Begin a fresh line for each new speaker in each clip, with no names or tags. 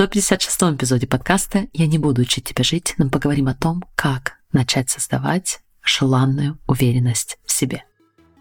156 эпизоде подкаста «Я не буду учить тебя жить», мы поговорим о том, как начать создавать желанную уверенность в себе.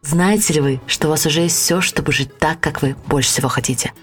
Знаете ли вы, что у вас уже есть все, чтобы жить так, как вы больше всего хотите –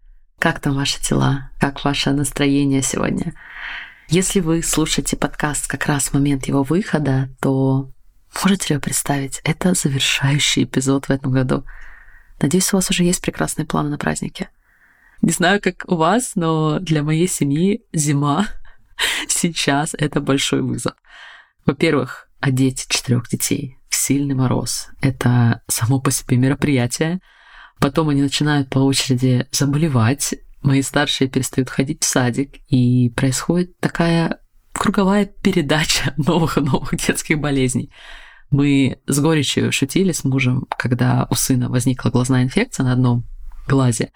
Как там ваши тела? Как ваше настроение сегодня? Если вы слушаете подкаст как раз в момент его выхода, то можете ли вы представить, это завершающий эпизод в этом году. Надеюсь, у вас уже есть прекрасные планы на праздники. Не знаю, как у вас, но для моей семьи зима сейчас это большой вызов. Во-первых, одеть четырех детей в сильный мороз. Это само по себе мероприятие. Потом они начинают по очереди заболевать. Мои старшие перестают ходить в садик, и происходит такая круговая передача новых и новых детских болезней. Мы с горечью шутили с мужем, когда у сына возникла глазная инфекция на одном глазе.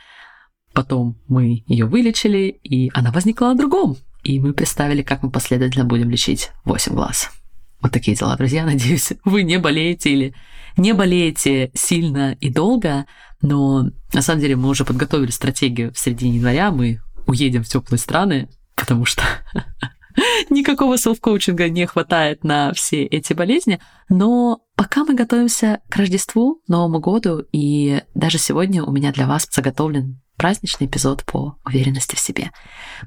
Потом мы ее вылечили, и она возникла на другом. И мы представили, как мы последовательно будем лечить 8 глаз. Вот такие дела, друзья. Надеюсь, вы не болеете или не болеете сильно и долго, но на самом деле мы уже подготовили стратегию в середине января. Мы уедем в теплые страны, потому что никакого селф-коучинга не хватает на все эти болезни. Но пока мы готовимся к Рождеству, Новому году, и даже сегодня у меня для вас заготовлен праздничный эпизод по уверенности в себе.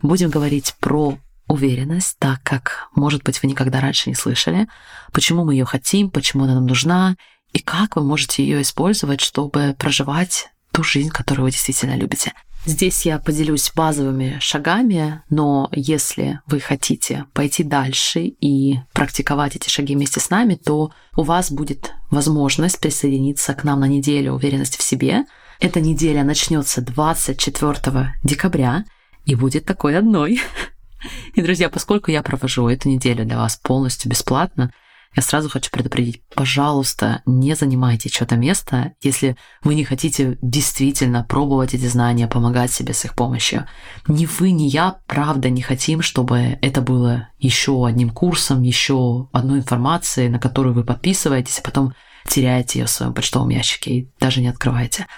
Будем говорить про уверенность, так как, может быть, вы никогда раньше не слышали, почему мы ее хотим, почему она нам нужна, и как вы можете ее использовать, чтобы проживать ту жизнь, которую вы действительно любите. Здесь я поделюсь базовыми шагами, но если вы хотите пойти дальше и практиковать эти шаги вместе с нами, то у вас будет возможность присоединиться к нам на неделю уверенности в себе. Эта неделя начнется 24 декабря и будет такой одной. И, друзья, поскольку я провожу эту неделю для вас полностью бесплатно, я сразу хочу предупредить, пожалуйста, не занимайте что-то место, если вы не хотите действительно пробовать эти знания, помогать себе с их помощью. Ни вы, ни я, правда, не хотим, чтобы это было еще одним курсом, еще одной информацией, на которую вы подписываетесь, а потом теряете ее в своем почтовом ящике и даже не открываете.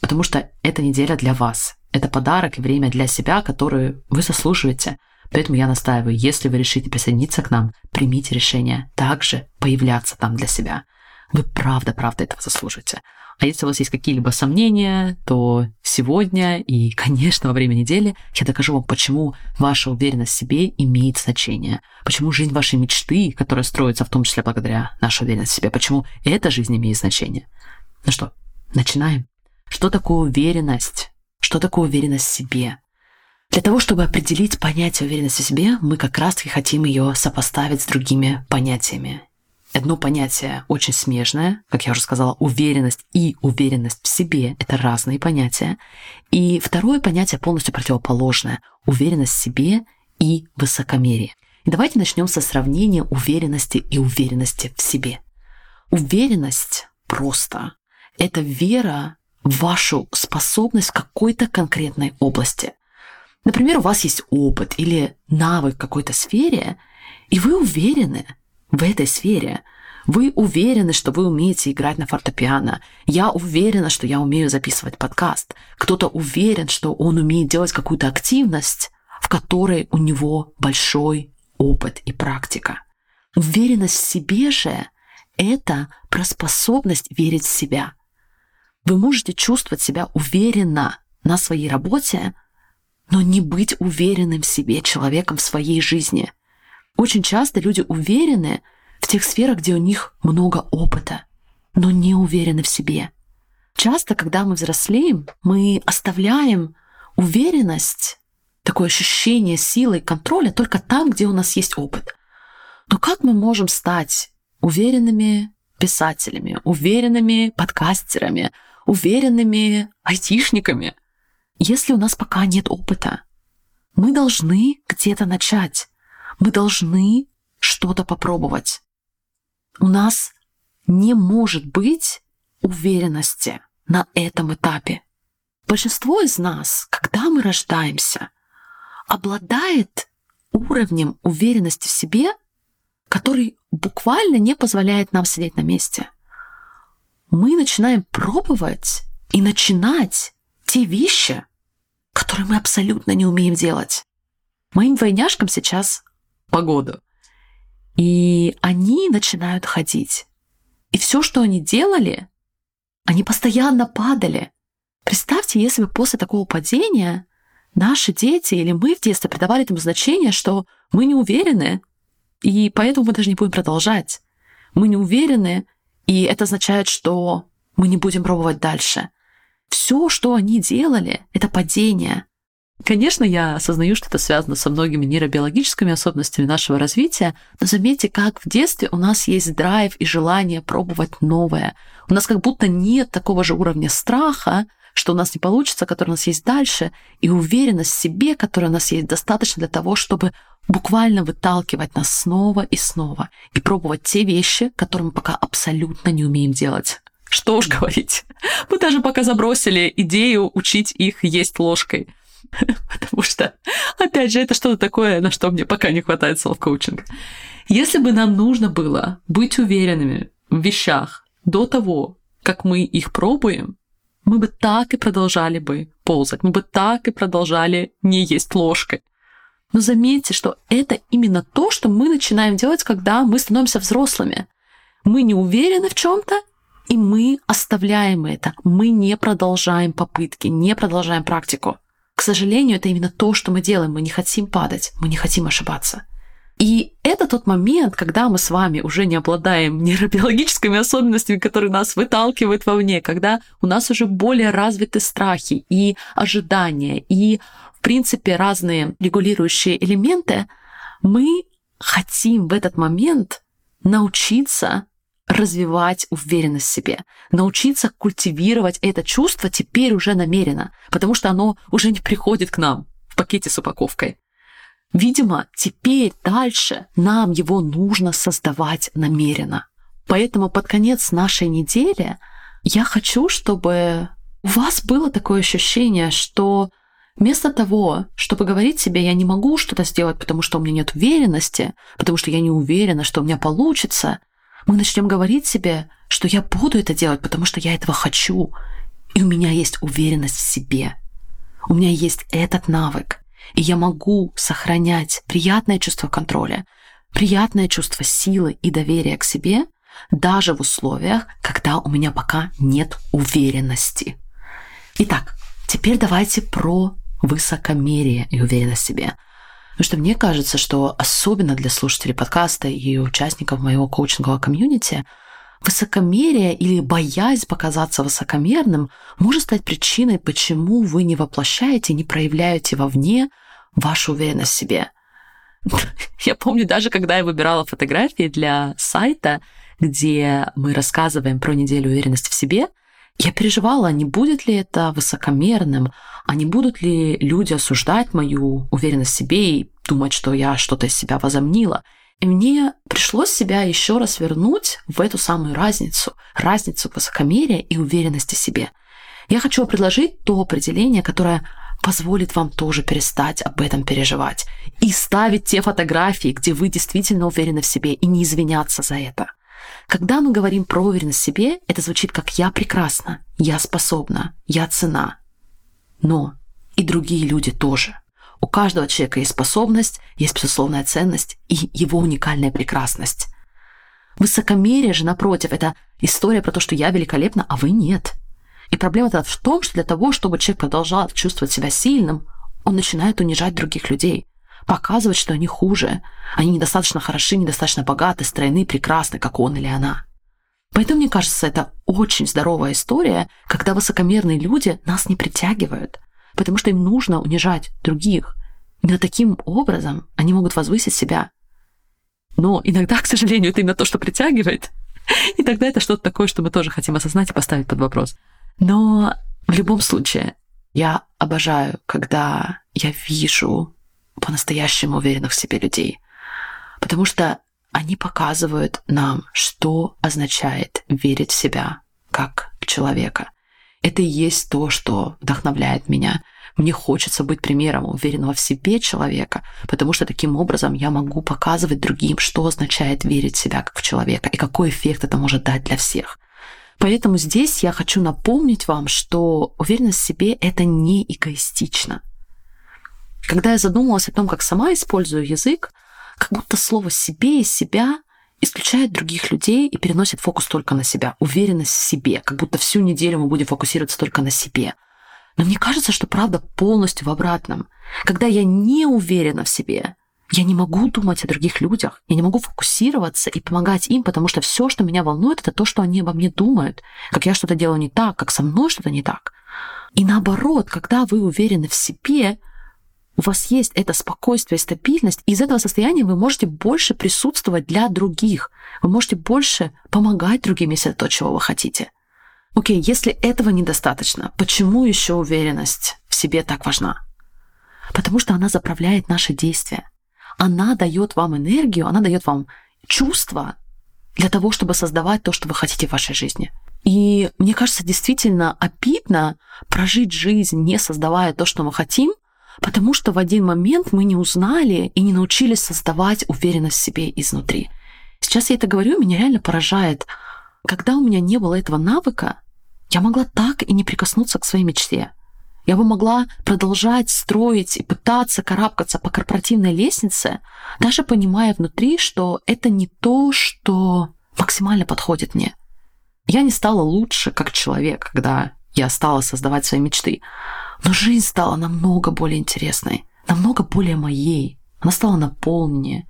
Потому что эта неделя для вас. Это подарок и время для себя, которое вы заслуживаете – Поэтому я настаиваю, если вы решите присоединиться к нам, примите решение также появляться там для себя. Вы правда-правда этого заслуживаете. А если у вас есть какие-либо сомнения, то сегодня и, конечно, во время недели я докажу вам, почему ваша уверенность в себе имеет значение. Почему жизнь вашей мечты, которая строится в том числе благодаря нашей уверенности в себе, почему эта жизнь имеет значение. Ну что, начинаем. Что такое уверенность? Что такое уверенность в себе? Для того, чтобы определить понятие уверенности в себе, мы как раз-таки хотим ее сопоставить с другими понятиями. Одно понятие очень смежное, как я уже сказала, уверенность и уверенность в себе – это разные понятия. И второе понятие полностью противоположное – уверенность в себе и высокомерие. И давайте начнем со сравнения уверенности и уверенности в себе. Уверенность просто – это вера в вашу способность в какой-то конкретной области. Например, у вас есть опыт или навык в какой-то сфере, и вы уверены в этой сфере. Вы уверены, что вы умеете играть на фортепиано. Я уверена, что я умею записывать подкаст. Кто-то уверен, что он умеет делать какую-то активность, в которой у него большой опыт и практика. Уверенность в себе же – это про способность верить в себя. Вы можете чувствовать себя уверенно на своей работе, но не быть уверенным в себе человеком в своей жизни. Очень часто люди уверены в тех сферах, где у них много опыта, но не уверены в себе. Часто, когда мы взрослеем, мы оставляем уверенность, такое ощущение силы и контроля только там, где у нас есть опыт. Но как мы можем стать уверенными писателями, уверенными подкастерами, уверенными айтишниками, если у нас пока нет опыта. Мы должны где-то начать. Мы должны что-то попробовать. У нас не может быть уверенности на этом этапе. Большинство из нас, когда мы рождаемся, обладает уровнем уверенности в себе, который буквально не позволяет нам сидеть на месте. Мы начинаем пробовать и начинать те вещи, которые мы абсолютно не умеем делать. Моим двойняшкам сейчас по году. И они начинают ходить. И все, что они делали, они постоянно падали. Представьте, если бы после такого падения наши дети или мы в детстве придавали этому значение, что мы не уверены, и поэтому мы даже не будем продолжать. Мы не уверены, и это означает, что мы не будем пробовать дальше. Все, что они делали, это падение. Конечно, я осознаю, что это связано со многими нейробиологическими особенностями нашего развития, но заметьте, как в детстве у нас есть драйв и желание пробовать новое. У нас как будто нет такого же уровня страха, что у нас не получится, который у нас есть дальше, и уверенность в себе, которая у нас есть достаточно для того, чтобы буквально выталкивать нас снова и снова и пробовать те вещи, которые мы пока абсолютно не умеем делать. Что уж говорить. Мы даже пока забросили идею учить их есть ложкой. Потому что, опять же, это что-то такое, на что мне пока не хватает селф-коучинга. Если бы нам нужно было быть уверенными в вещах до того, как мы их пробуем, мы бы так и продолжали бы ползать, мы бы так и продолжали не есть ложкой. Но заметьте, что это именно то, что мы начинаем делать, когда мы становимся взрослыми. Мы не уверены в чем-то, и мы оставляем это. Мы не продолжаем попытки, не продолжаем практику. К сожалению, это именно то, что мы делаем. Мы не хотим падать, мы не хотим ошибаться. И это тот момент, когда мы с вами уже не обладаем нейробиологическими особенностями, которые нас выталкивают вовне, когда у нас уже более развиты страхи и ожидания, и, в принципе, разные регулирующие элементы, мы хотим в этот момент научиться развивать уверенность в себе, научиться культивировать это чувство теперь уже намеренно, потому что оно уже не приходит к нам в пакете с упаковкой. Видимо, теперь дальше нам его нужно создавать намеренно. Поэтому под конец нашей недели я хочу, чтобы у вас было такое ощущение, что вместо того, чтобы говорить себе, я не могу что-то сделать, потому что у меня нет уверенности, потому что я не уверена, что у меня получится, мы начнем говорить себе, что я буду это делать, потому что я этого хочу, и у меня есть уверенность в себе. У меня есть этот навык, и я могу сохранять приятное чувство контроля, приятное чувство силы и доверия к себе, даже в условиях, когда у меня пока нет уверенности. Итак, теперь давайте про высокомерие и уверенность в себе – Потому что мне кажется, что особенно для слушателей подкаста и участников моего коучингового комьюнити высокомерие или боязнь показаться высокомерным может стать причиной, почему вы не воплощаете, не проявляете вовне вашу уверенность в себе. Я помню даже, когда я выбирала фотографии для сайта, где мы рассказываем про неделю уверенности в себе, я переживала, не будет ли это высокомерным, а не будут ли люди осуждать мою уверенность в себе и думать, что я что-то из себя возомнила. И мне пришлось себя еще раз вернуть в эту самую разницу, разницу высокомерия и уверенности в себе. Я хочу предложить то определение, которое позволит вам тоже перестать об этом переживать и ставить те фотографии, где вы действительно уверены в себе, и не извиняться за это. Когда мы говорим про уверенность в себе, это звучит как «я прекрасна», «я способна», «я цена». Но и другие люди тоже. У каждого человека есть способность, есть безусловная ценность и его уникальная прекрасность. Высокомерие же, напротив, это история про то, что я великолепна, а вы нет. И проблема-то в том, что для того, чтобы человек продолжал чувствовать себя сильным, он начинает унижать других людей показывать, что они хуже. Они недостаточно хороши, недостаточно богаты, стройны, прекрасны, как он или она. Поэтому, мне кажется, это очень здоровая история, когда высокомерные люди нас не притягивают, потому что им нужно унижать других. Именно таким образом они могут возвысить себя. Но иногда, к сожалению, это именно то, что притягивает. И тогда это что-то такое, что мы тоже хотим осознать и поставить под вопрос. Но в любом случае, я обожаю, когда я вижу по-настоящему уверенных в себе людей. Потому что они показывают нам, что означает верить в себя как человека. Это и есть то, что вдохновляет меня. Мне хочется быть примером уверенного в себе человека, потому что таким образом я могу показывать другим, что означает верить в себя как в человека и какой эффект это может дать для всех. Поэтому здесь я хочу напомнить вам, что уверенность в себе — это не эгоистично. Когда я задумалась о том, как сама использую язык, как будто слово «себе» и «себя» исключает других людей и переносит фокус только на себя, уверенность в себе, как будто всю неделю мы будем фокусироваться только на себе. Но мне кажется, что правда полностью в обратном. Когда я не уверена в себе, я не могу думать о других людях, я не могу фокусироваться и помогать им, потому что все, что меня волнует, это то, что они обо мне думают, как я что-то делаю не так, как со мной что-то не так. И наоборот, когда вы уверены в себе, у вас есть это спокойствие стабильность, и из этого состояния вы можете больше присутствовать для других, вы можете больше помогать другим, если это то, чего вы хотите. Окей, если этого недостаточно, почему еще уверенность в себе так важна? Потому что она заправляет наши действия. Она дает вам энергию, она дает вам чувство для того, чтобы создавать то, что вы хотите в вашей жизни. И мне кажется, действительно обидно прожить жизнь, не создавая то, что мы хотим, потому что в один момент мы не узнали и не научились создавать уверенность в себе изнутри. Сейчас я это говорю, меня реально поражает. Когда у меня не было этого навыка, я могла так и не прикоснуться к своей мечте. Я бы могла продолжать строить и пытаться карабкаться по корпоративной лестнице, даже понимая внутри, что это не то, что максимально подходит мне. Я не стала лучше как человек, когда я стала создавать свои мечты. Но жизнь стала намного более интересной, намного более моей. Она стала наполненнее.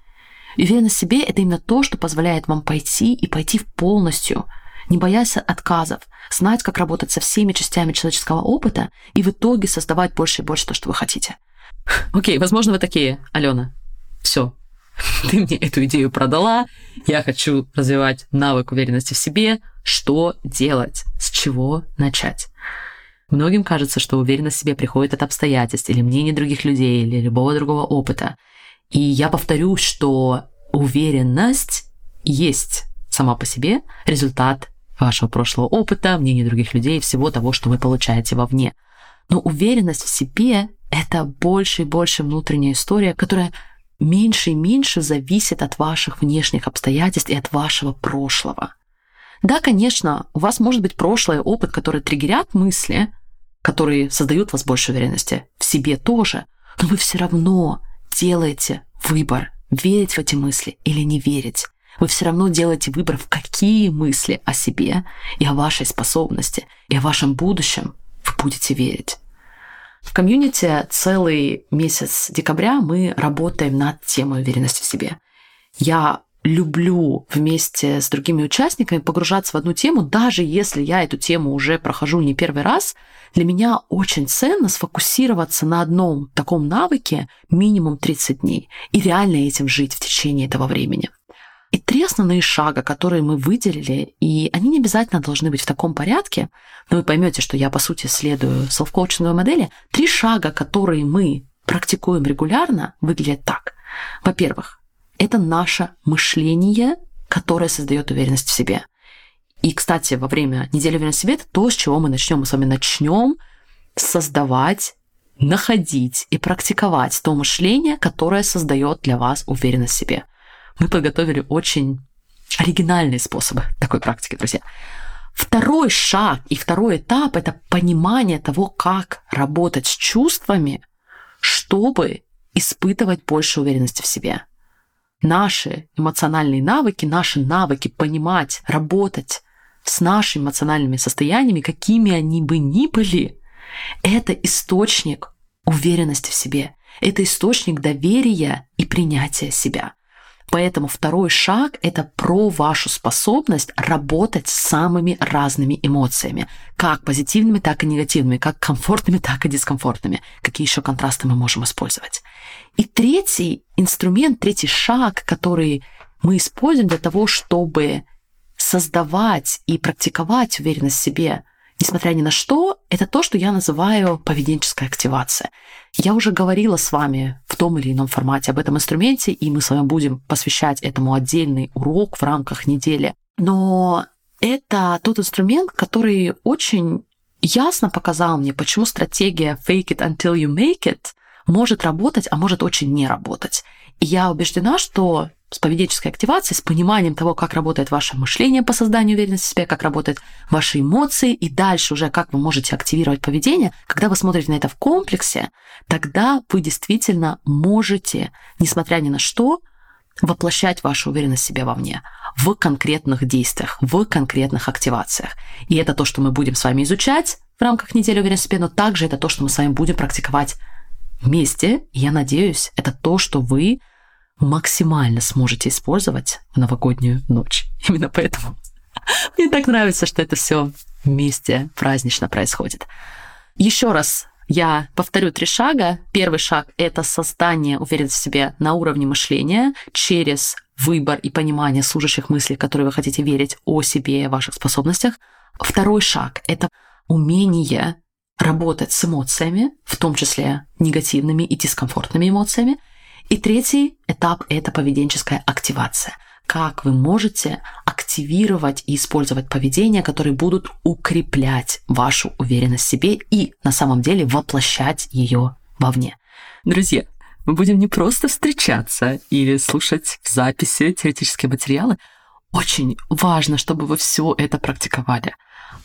И уверенность в себе – это именно то, что позволяет вам пойти и пойти в полностью, не боясь отказов, знать, как работать со всеми частями человеческого опыта и в итоге создавать больше и больше то, что вы хотите. Окей, okay, возможно, вы такие, Алена, все, ты мне эту идею продала, я хочу развивать навык уверенности в себе, что делать, с чего начать. Многим кажется, что уверенность в себе приходит от обстоятельств или мнений других людей или любого другого опыта. И я повторю, что уверенность есть сама по себе результат вашего прошлого опыта, мнений других людей, всего того, что вы получаете вовне. Но уверенность в себе — это больше и больше внутренняя история, которая меньше и меньше зависит от ваших внешних обстоятельств и от вашего прошлого. Да, конечно, у вас может быть прошлый опыт, который триггерят мысли, которые создают вас больше уверенности, в себе тоже, но вы все равно делаете выбор, верить в эти мысли или не верить. Вы все равно делаете выбор, в какие мысли о себе и о вашей способности и о вашем будущем вы будете верить. В комьюнити целый месяц декабря мы работаем над темой уверенности в себе. Я люблю вместе с другими участниками погружаться в одну тему, даже если я эту тему уже прохожу не первый раз, для меня очень ценно сфокусироваться на одном таком навыке минимум 30 дней и реально этим жить в течение этого времени. И три основные шага, которые мы выделили, и они не обязательно должны быть в таком порядке, но вы поймете, что я, по сути, следую селф-коучинговой модели. Три шага, которые мы практикуем регулярно, выглядят так. Во-первых, это наше мышление, которое создает уверенность в себе. И, кстати, во время недели уверенности в себе это то, с чего мы начнем. Мы с вами начнем создавать находить и практиковать то мышление, которое создает для вас уверенность в себе мы подготовили очень оригинальные способы такой практики, друзья. Второй шаг и второй этап – это понимание того, как работать с чувствами, чтобы испытывать больше уверенности в себе. Наши эмоциональные навыки, наши навыки понимать, работать с нашими эмоциональными состояниями, какими они бы ни были, это источник уверенности в себе. Это источник доверия и принятия себя. Поэтому второй шаг – это про вашу способность работать с самыми разными эмоциями, как позитивными, так и негативными, как комфортными, так и дискомфортными. Какие еще контрасты мы можем использовать. И третий инструмент, третий шаг, который мы используем для того, чтобы создавать и практиковать уверенность в себе несмотря ни на что, это то, что я называю поведенческая активация. Я уже говорила с вами в том или ином формате об этом инструменте, и мы с вами будем посвящать этому отдельный урок в рамках недели. Но это тот инструмент, который очень ясно показал мне, почему стратегия fake it until you make it может работать, а может очень не работать. И я убеждена, что с поведенческой активацией, с пониманием того, как работает ваше мышление по созданию уверенности в себе, как работают ваши эмоции, и дальше уже как вы можете активировать поведение, когда вы смотрите на это в комплексе, тогда вы действительно можете, несмотря ни на что, воплощать вашу уверенность в себе вовне, в конкретных действиях, в конкретных активациях. И это то, что мы будем с вами изучать в рамках недели уверенности в себе, но также это то, что мы с вами будем практиковать вместе. И я надеюсь, это то, что вы максимально сможете использовать в новогоднюю ночь. Именно поэтому мне так нравится, что это все вместе празднично происходит. Еще раз я повторю три шага. Первый шаг — это создание уверенности в себе на уровне мышления через выбор и понимание служащих мыслей, которые вы хотите верить о себе и о ваших способностях. Второй шаг — это умение работать с эмоциями, в том числе негативными и дискомфортными эмоциями. И третий этап – это поведенческая активация. Как вы можете активировать и использовать поведения, которые будут укреплять вашу уверенность в себе и на самом деле воплощать ее вовне. Друзья, мы будем не просто встречаться или слушать в записи теоретические материалы. Очень важно, чтобы вы все это практиковали.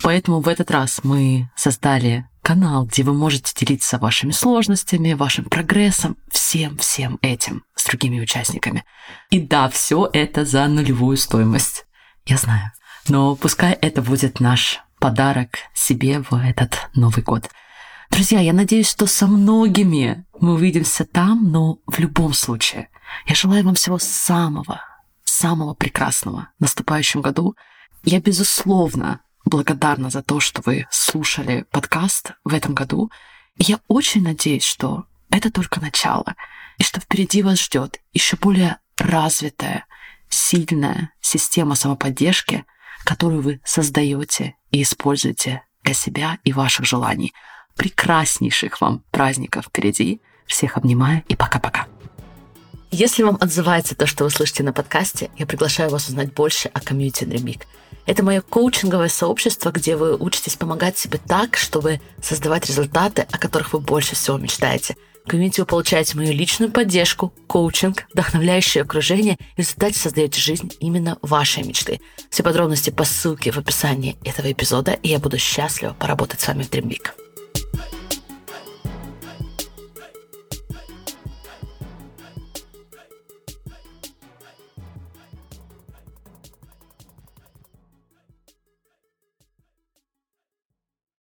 Поэтому в этот раз мы создали канал, где вы можете делиться вашими сложностями, вашим прогрессом, всем-всем этим с другими участниками. И да, все это за нулевую стоимость. Я знаю. Но пускай это будет наш подарок себе в этот Новый год. Друзья, я надеюсь, что со многими мы увидимся там, но в любом случае я желаю вам всего самого, самого прекрасного в наступающем году. Я, безусловно, благодарна за то, что вы слушали подкаст в этом году. Я очень надеюсь, что это только начало, и что впереди вас ждет еще более развитая, сильная система самоподдержки, которую вы создаете и используете для себя и ваших желаний. Прекраснейших вам праздников впереди. Всех обнимаю и пока-пока. Если вам отзывается то, что вы слышите на подкасте, я приглашаю вас узнать больше о комьюнити Dreamik. Это мое коучинговое сообщество, где вы учитесь помогать себе так, чтобы создавать результаты, о которых вы больше всего мечтаете. В комьюнити вы получаете мою личную поддержку, коучинг, вдохновляющее окружение и в результате создаете жизнь именно вашей мечты. Все подробности по ссылке в описании этого эпизода, и я буду счастлива поработать с вами в Dreamweek.